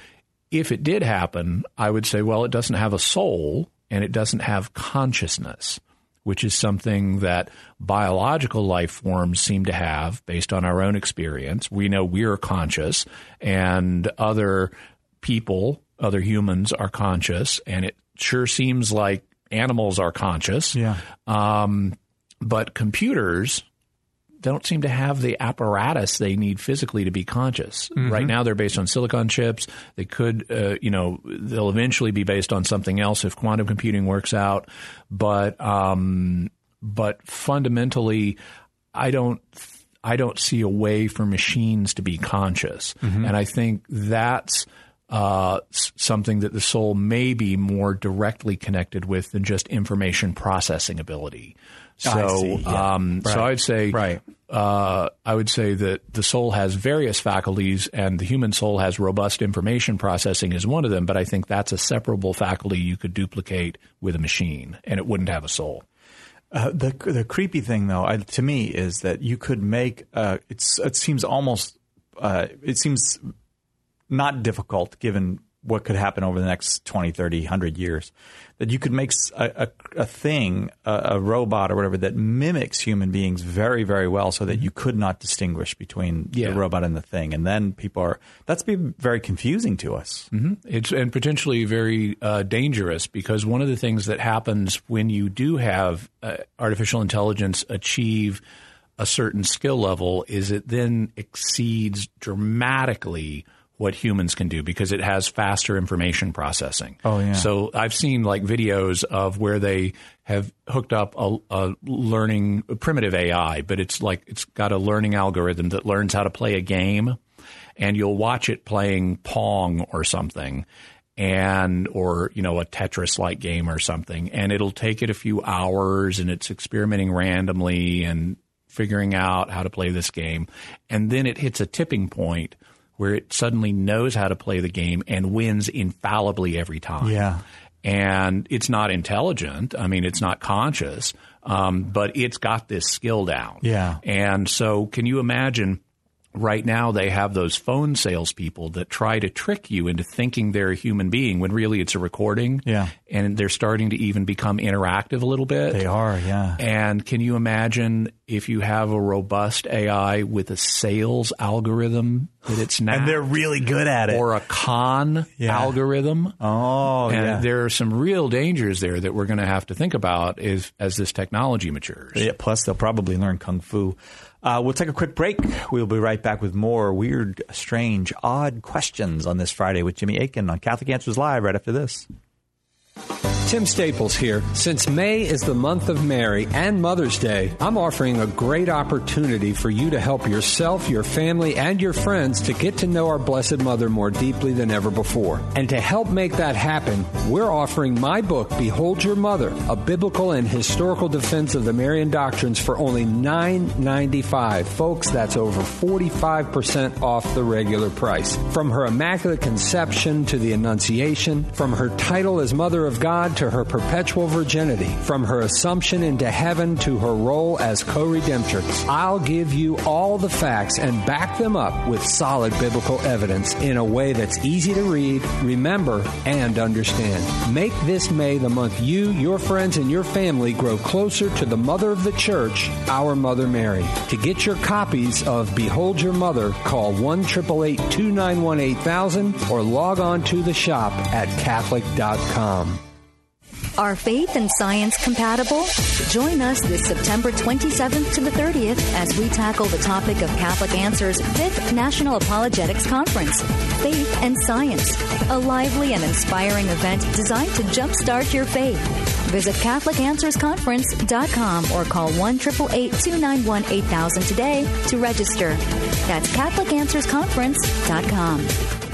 if it did happen, I would say, well, it doesn't have a soul and it doesn't have consciousness, which is something that biological life forms seem to have based on our own experience. We know we're conscious and other people other humans are conscious, and it sure seems like animals are conscious. Yeah. Um, but computers don't seem to have the apparatus they need physically to be conscious. Mm-hmm. Right now, they're based on silicon chips. They could, uh, you know, they'll eventually be based on something else if quantum computing works out. But, um, but fundamentally, I don't. I don't see a way for machines to be conscious, mm-hmm. and I think that's uh, something that the soul may be more directly connected with than just information processing ability. So, yeah. um, right. so I'd say, right. Uh, I would say that the soul has various faculties, and the human soul has robust information processing as one of them. But I think that's a separable faculty you could duplicate with a machine, and it wouldn't have a soul. Uh, the the creepy thing, though, I, to me, is that you could make. Uh, it's it seems almost. Uh, it seems not difficult given what could happen over the next 20, 30, 100 years. That you could make a, a, a thing, a, a, robot or whatever, that mimics human beings very, very well so that you could not distinguish between yeah. the robot and the thing. And then people are, that's be very confusing to us. Mm-hmm. It's, and potentially very uh, dangerous because one of the things that happens when you do have uh, artificial intelligence achieve a certain skill level is it then exceeds dramatically what humans can do because it has faster information processing. Oh yeah. So I've seen like videos of where they have hooked up a, a, learning a primitive AI, but it's like it's got a learning algorithm that learns how to play a game, and you'll watch it playing Pong or something, and or you know a Tetris like game or something, and it'll take it a few hours, and it's experimenting randomly and figuring out how to play this game, and then it hits a tipping point where it suddenly knows how to play the game and wins infallibly every time. Yeah. And it's not intelligent. I mean, it's not conscious, um, but it's got this skill down. Yeah. And so, can you imagine right now they have those phone salespeople that try to trick you into thinking they're a human being when really it's a recording. Yeah. And they're starting to even become interactive a little bit. They are, yeah. And can you imagine if you have a robust AI with a sales algorithm that it's now? and they're really good at it. Or a con yeah. algorithm. Oh, and yeah. there are some real dangers there that we're going to have to think about as, as this technology matures. Yeah, plus they'll probably learn kung fu. Uh, we'll take a quick break. We'll be right back with more weird, strange, odd questions on this Friday with Jimmy Akin on Catholic Answers Live right after this. Tim Staples here. Since May is the month of Mary and Mother's Day, I'm offering a great opportunity for you to help yourself, your family, and your friends to get to know our Blessed Mother more deeply than ever before. And to help make that happen, we're offering my book, Behold Your Mother, a biblical and historical defense of the Marian doctrines for only $9.95. Folks, that's over 45% off the regular price. From her Immaculate Conception to the Annunciation, from her title as Mother of God to her perpetual virginity, from her assumption into heaven to her role as co redemptrix. I'll give you all the facts and back them up with solid biblical evidence in a way that's easy to read, remember, and understand. Make this May the month you, your friends, and your family grow closer to the Mother of the Church, our Mother Mary. To get your copies of Behold Your Mother, call 1 888 291 8000 or log on to the shop at Catholic.com. Are faith and science compatible? Join us this September 27th to the 30th as we tackle the topic of Catholic Answers 5th National Apologetics Conference Faith and Science, a lively and inspiring event designed to jumpstart your faith. Visit CatholicAnswersConference.com or call 1 291 8000 today to register. That's CatholicAnswersConference.com.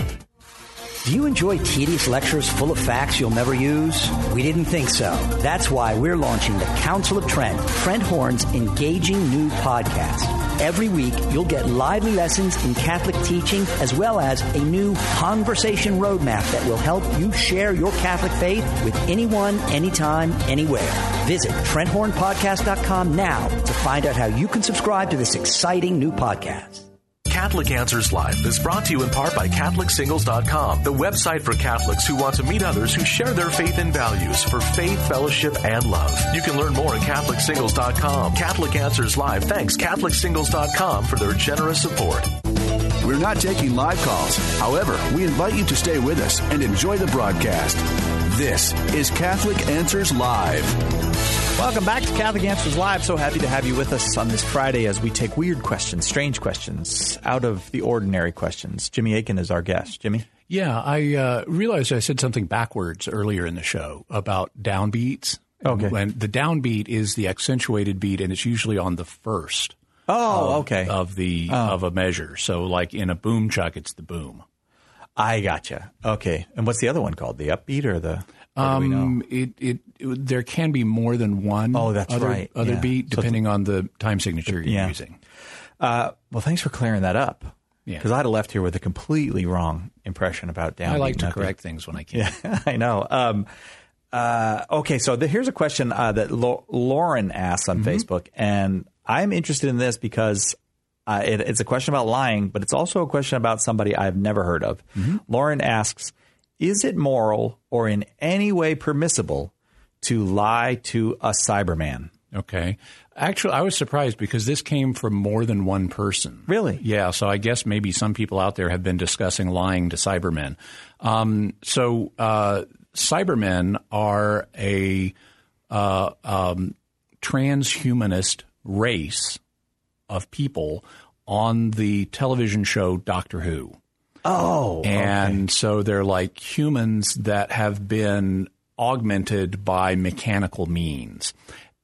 Do you enjoy tedious lectures full of facts you'll never use? We didn't think so. That's why we're launching the Council of Trent, Trent Horn's engaging new podcast. Every week, you'll get lively lessons in Catholic teaching as well as a new conversation roadmap that will help you share your Catholic faith with anyone, anytime, anywhere. Visit TrentHornPodcast.com now to find out how you can subscribe to this exciting new podcast. Catholic Answers Live is brought to you in part by CatholicSingles.com, the website for Catholics who want to meet others who share their faith and values for faith, fellowship, and love. You can learn more at CatholicSingles.com. Catholic Answers Live thanks CatholicSingles.com for their generous support. We're not taking live calls. However, we invite you to stay with us and enjoy the broadcast. This is Catholic Answers Live. Welcome back to Catholic Answers Live. So happy to have you with us on this Friday as we take weird questions, strange questions, out of the ordinary questions. Jimmy Akin is our guest. Jimmy? Yeah, I uh, realized I said something backwards earlier in the show about downbeats. Okay. When the downbeat is the accentuated beat, and it's usually on the first. Oh, of, okay. Of the Oh. of a measure. So, like in a boom chuck, it's the boom. I gotcha. Okay. And what's the other one called? The upbeat or the. Or do we know? Um, it, it it there can be more than one. Oh, that's other, right. Other Yeah. beat So depending on the time signature you're yeah. using. Uh, well, thanks for clearing that up. Yeah. Because I'd have left here with a completely wrong impression about down. I like to correct things when I can. Yeah, I know. Um, uh, okay, so the, here's a question uh, that Lo- Lauren asks on Facebook, and I'm interested in this because uh, it, it's a question about lying, but it's also a question about somebody I've never heard of. Lauren asks, "Is it moral or in any way permissible to lie to a Cyberman?" Okay. Actually, I was surprised because this came from more than one person. Really? Yeah. So I guess maybe some people out there have been discussing lying to Cybermen. Um, so uh, Cybermen are a uh, um, transhumanist race of people on the television show Doctor Who. Oh, And so they're like humans that have been augmented by mechanical means.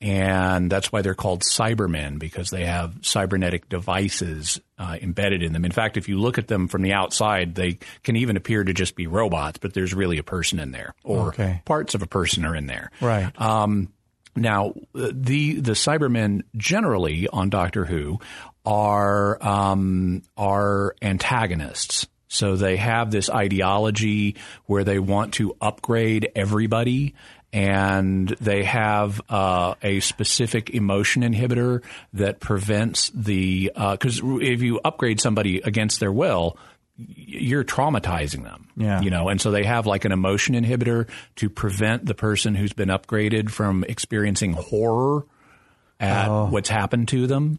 And that's why they're called Cybermen because they have cybernetic devices uh, embedded in them. In fact, if you look at them from the outside, they can even appear to just be robots, but there's really a person in there, or Okay. parts of a person are in there. Right. Um, now, the the Cybermen generally on Doctor Who are um, are antagonists. So they have this ideology where they want to upgrade everybody, and they have uh, a specific emotion inhibitor that prevents the because if you upgrade somebody against their will, you're traumatizing them. Yeah. You know, and so they have like an emotion inhibitor to prevent the person who's been upgraded from experiencing horror at what's happened to them.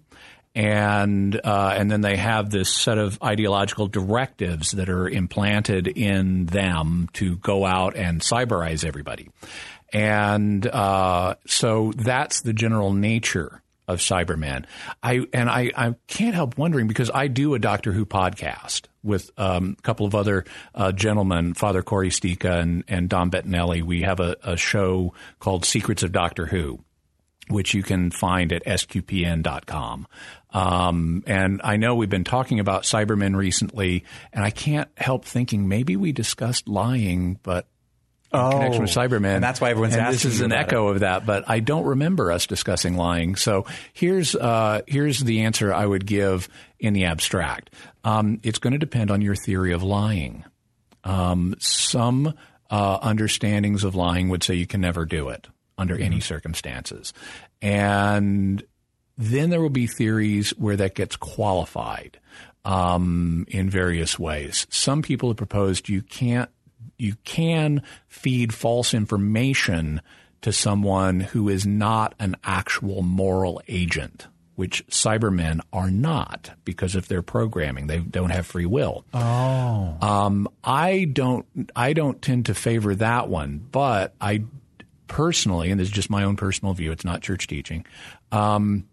And uh, and then they have this set of ideological directives that are implanted in them to go out and cyberize everybody. And uh, so that's the general nature of Cybermen. I and I, I can't help wondering because I do a Doctor Who podcast with um, a couple of other uh, gentlemen, Father Cory Sticha and, and Dom Bettinelli. We have a, a show called Secrets of Doctor Who which you can find at sqpn.com. Um, and I know we've been talking about Cybermen recently, and I can't help thinking maybe we discussed lying, but Oh, connection with Cybermen. and that's why everyone's and asking This is an echo of that, but I don't remember us discussing lying. So here's uh, here's the answer I would give in the abstract. Um, it's going to depend on your theory of lying. Um, some uh, understandings of lying would say you can never do it under any circumstances, and then there will be theories where that gets qualified um, in various ways. Some people have proposed you can't you can feed false information to someone who is not an actual moral agent, which Cybermen are not because of their programming. They don't have free will. Oh. Um, I don't. I don't tend to favor that one, but I personally, and this is just my own personal view. It's not church teaching. Um,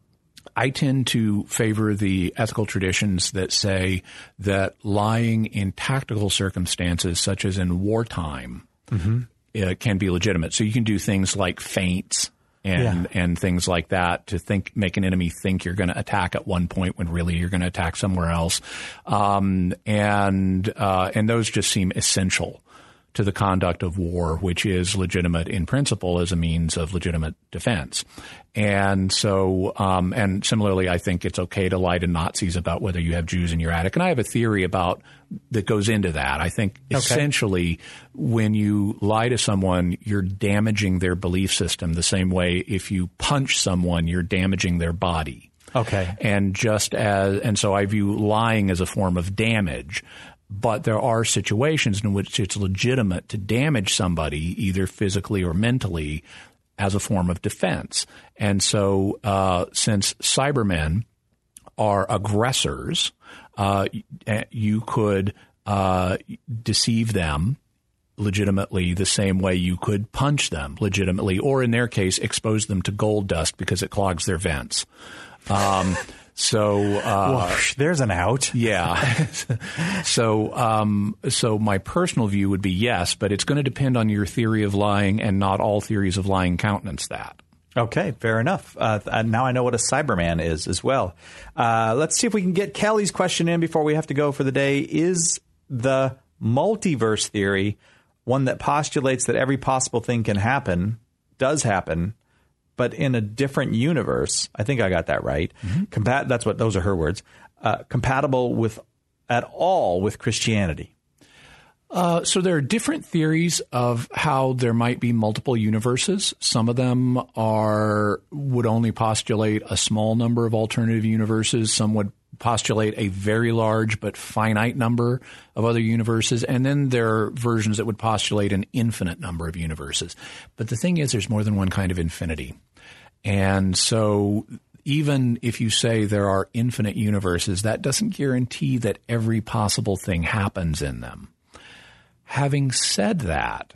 I tend to favor the ethical traditions that say that lying in tactical circumstances, such as in wartime, uh, can be legitimate. So you can do things like feints and and things like that to think make an enemy think you're going to attack at one point when really you're going to attack somewhere else, um, and uh, and those just seem essential to the conduct of war, which is legitimate in principle as a means of legitimate defense. And so, um, and similarly, I think it's okay to lie to Nazis about whether you have Jews in your attic. And I have a theory about that goes into that. I think essentially when you lie to someone, you're damaging their belief system the same way if you punch someone, you're damaging their body. Okay. And just as, and so I view lying as a form of damage. But there are situations in which it's legitimate to damage somebody, either physically or mentally, as a form of defense. And so, uh, since Cybermen are aggressors, uh, you could uh, deceive them legitimately the same way you could punch them legitimately, or in their case, expose them to gold dust because it clogs their vents. Um, so uh, Whoosh, there's an out. yeah. so um, so my personal view would be yes, but it's going to depend on your theory of lying, and not all theories of lying countenance that. Okay, fair enough. Uh, now I know what a Cyberman is as well. Uh, let's see if we can get Kelly's question in before we have to go for the day. Is the multiverse theory one that postulates that every possible thing can happen, does happen, but in a different universe? I think I got that right. Compat- that's what those are her words. Uh, compatible with at all with Christianity. Uh, so there are different theories of how there might be multiple universes. Some of them are would only postulate a small number of alternative universes. Some would postulate a very large but finite number of other universes. And then there are versions that would postulate an infinite number of universes. But the thing is, there's more than one kind of infinity. And so even if you say there are infinite universes, that doesn't guarantee that every possible thing happens in them. Having said that,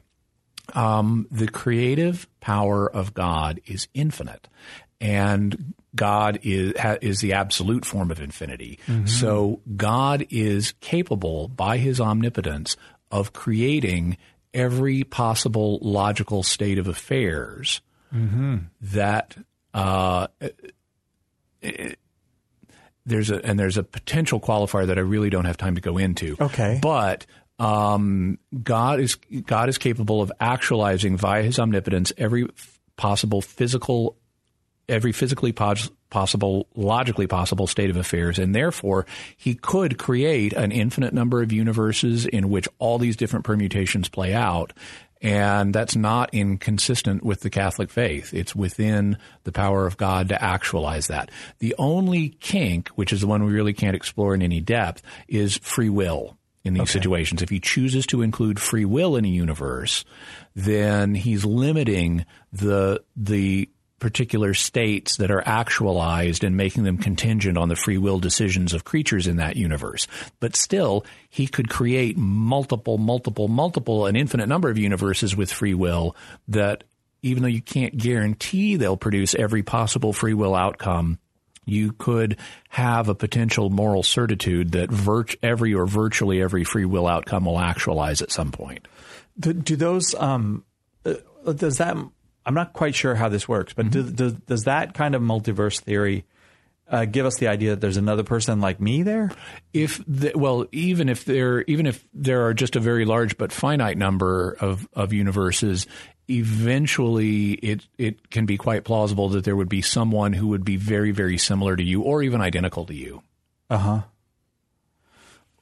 um, the creative power of God is infinite, and God is ha, is the absolute form of infinity. So God is capable, by His omnipotence, of creating every possible logical state of affairs that uh, there's a and there's a potential qualifier that I really don't have time to go into. Okay. but um, God is God is capable of actualizing via His omnipotence every f- possible physical, every physically pos- possible, logically possible state of affairs, and therefore He could create an infinite number of universes in which all these different permutations play out. And that's not inconsistent with the Catholic faith. It's within the power of God to actualize that. The only kink, which is the one we really can't explore in any depth, is free will in these situations. If he chooses to include free will in a universe, then he's limiting the the particular states that are actualized and making them contingent on the free will decisions of creatures in that universe. But still, he could create multiple, multiple, multiple, an infinite number of universes with free will that even though you can't guarantee they'll produce every possible free will outcome, you could have a potential moral certitude that virt- every or virtually every free will outcome will actualize at some point. Do, do those um, uh, does that? I'm not quite sure how this works, but do, do, does that kind of multiverse theory uh, give us the idea that there's another person like me there? If the, well, even if there even if there are just a very large but finite number of of universes, eventually it it can be quite plausible that there would be someone who would be very very similar to you or even identical to you. Uh huh.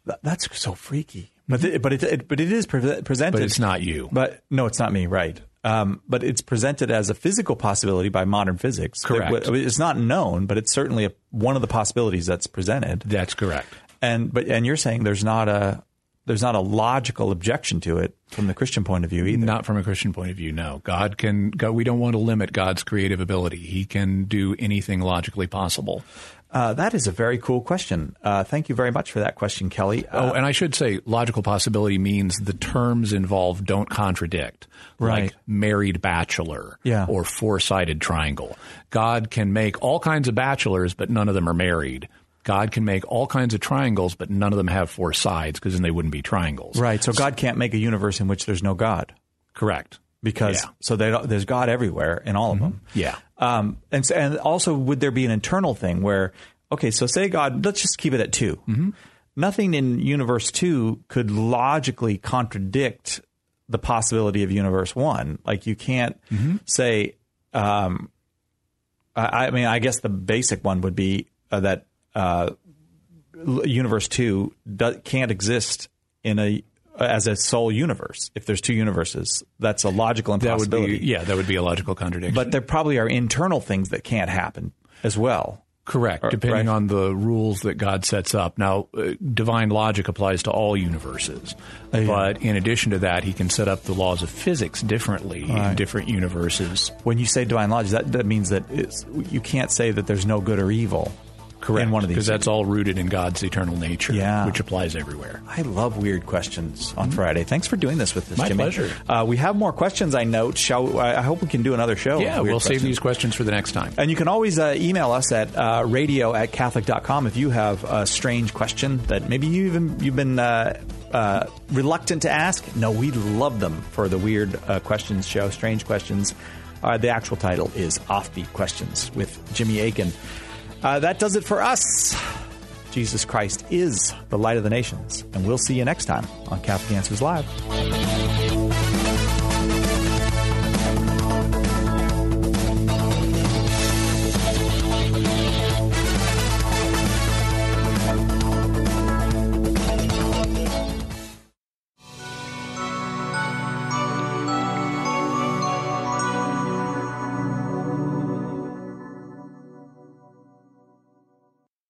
That, that's so freaky. But but it, it but it is pre- presented. But it's not you. But no, it's not me. Right. Um, but it's presented as a physical possibility by modern physics. Correct. It- it's not known, but it's certainly a, one of the possibilities that's presented. That's correct. And but and you're saying there's not a there's not a logical objection to it from the Christian point of view either. Not from a Christian point of view, no. God can God, we don't want to limit God's creative ability. He can do anything logically possible. Uh, that is a very cool question. Uh, thank you very much for that question, Kelly. Uh, oh, and I should say, logical possibility means the terms involved don't contradict. Right. Like married bachelor Yeah. or four sided triangle. God can make all kinds of bachelors, but none of them are married. God can make all kinds of triangles, but none of them have four sides because then they wouldn't be triangles. right. So God can't make a universe in which there's no God Correct. Because Yeah. Mm-hmm. so they, there's God everywhere in all of them. Yeah. Um, and so, and also, would there be an internal thing where, okay, so say God, let's just keep it at 2 Mm-hmm. Nothing in universe two could logically contradict the possibility of universe one. Like you can't Mm-hmm. say, um, I, I mean, I guess the basic one would be uh, that uh, universe two do, can't exist in a as a sole universe. If there's two universes, that's a logical That would impossibility. be yeah, that would be a logical contradiction. But there probably are internal things that can't happen as well. Correct, Or- depending right. on the rules that God sets up. Now, uh, divine logic applies to all universes, Oh, yeah. but in addition to that, he can set up the laws of physics differently in different universes. When you say divine logic, that, that means that it's, you can't say that there's no good or evil. In one of these, because that's all rooted in God's eternal nature, Yeah. which applies everywhere. I love weird questions on Friday. Thanks for doing this with us, My Jimmy. pleasure. Uh, we have more questions. I note. Shall I I hope we can do another show. yeah, we'll save these questions for the next time. And you can always uh, email us at uh, radio at catholic.com if you have a strange question that maybe you even, you've been uh, uh, reluctant to ask. No, we love them for the Weird uh, Questions show, Strange Questions. Uh, the actual title is Offbeat Questions with Jimmy Akin. Uh, that does it for us. Jesus Christ is the light of the nations. And we'll see you next time on Catholic Answers Live.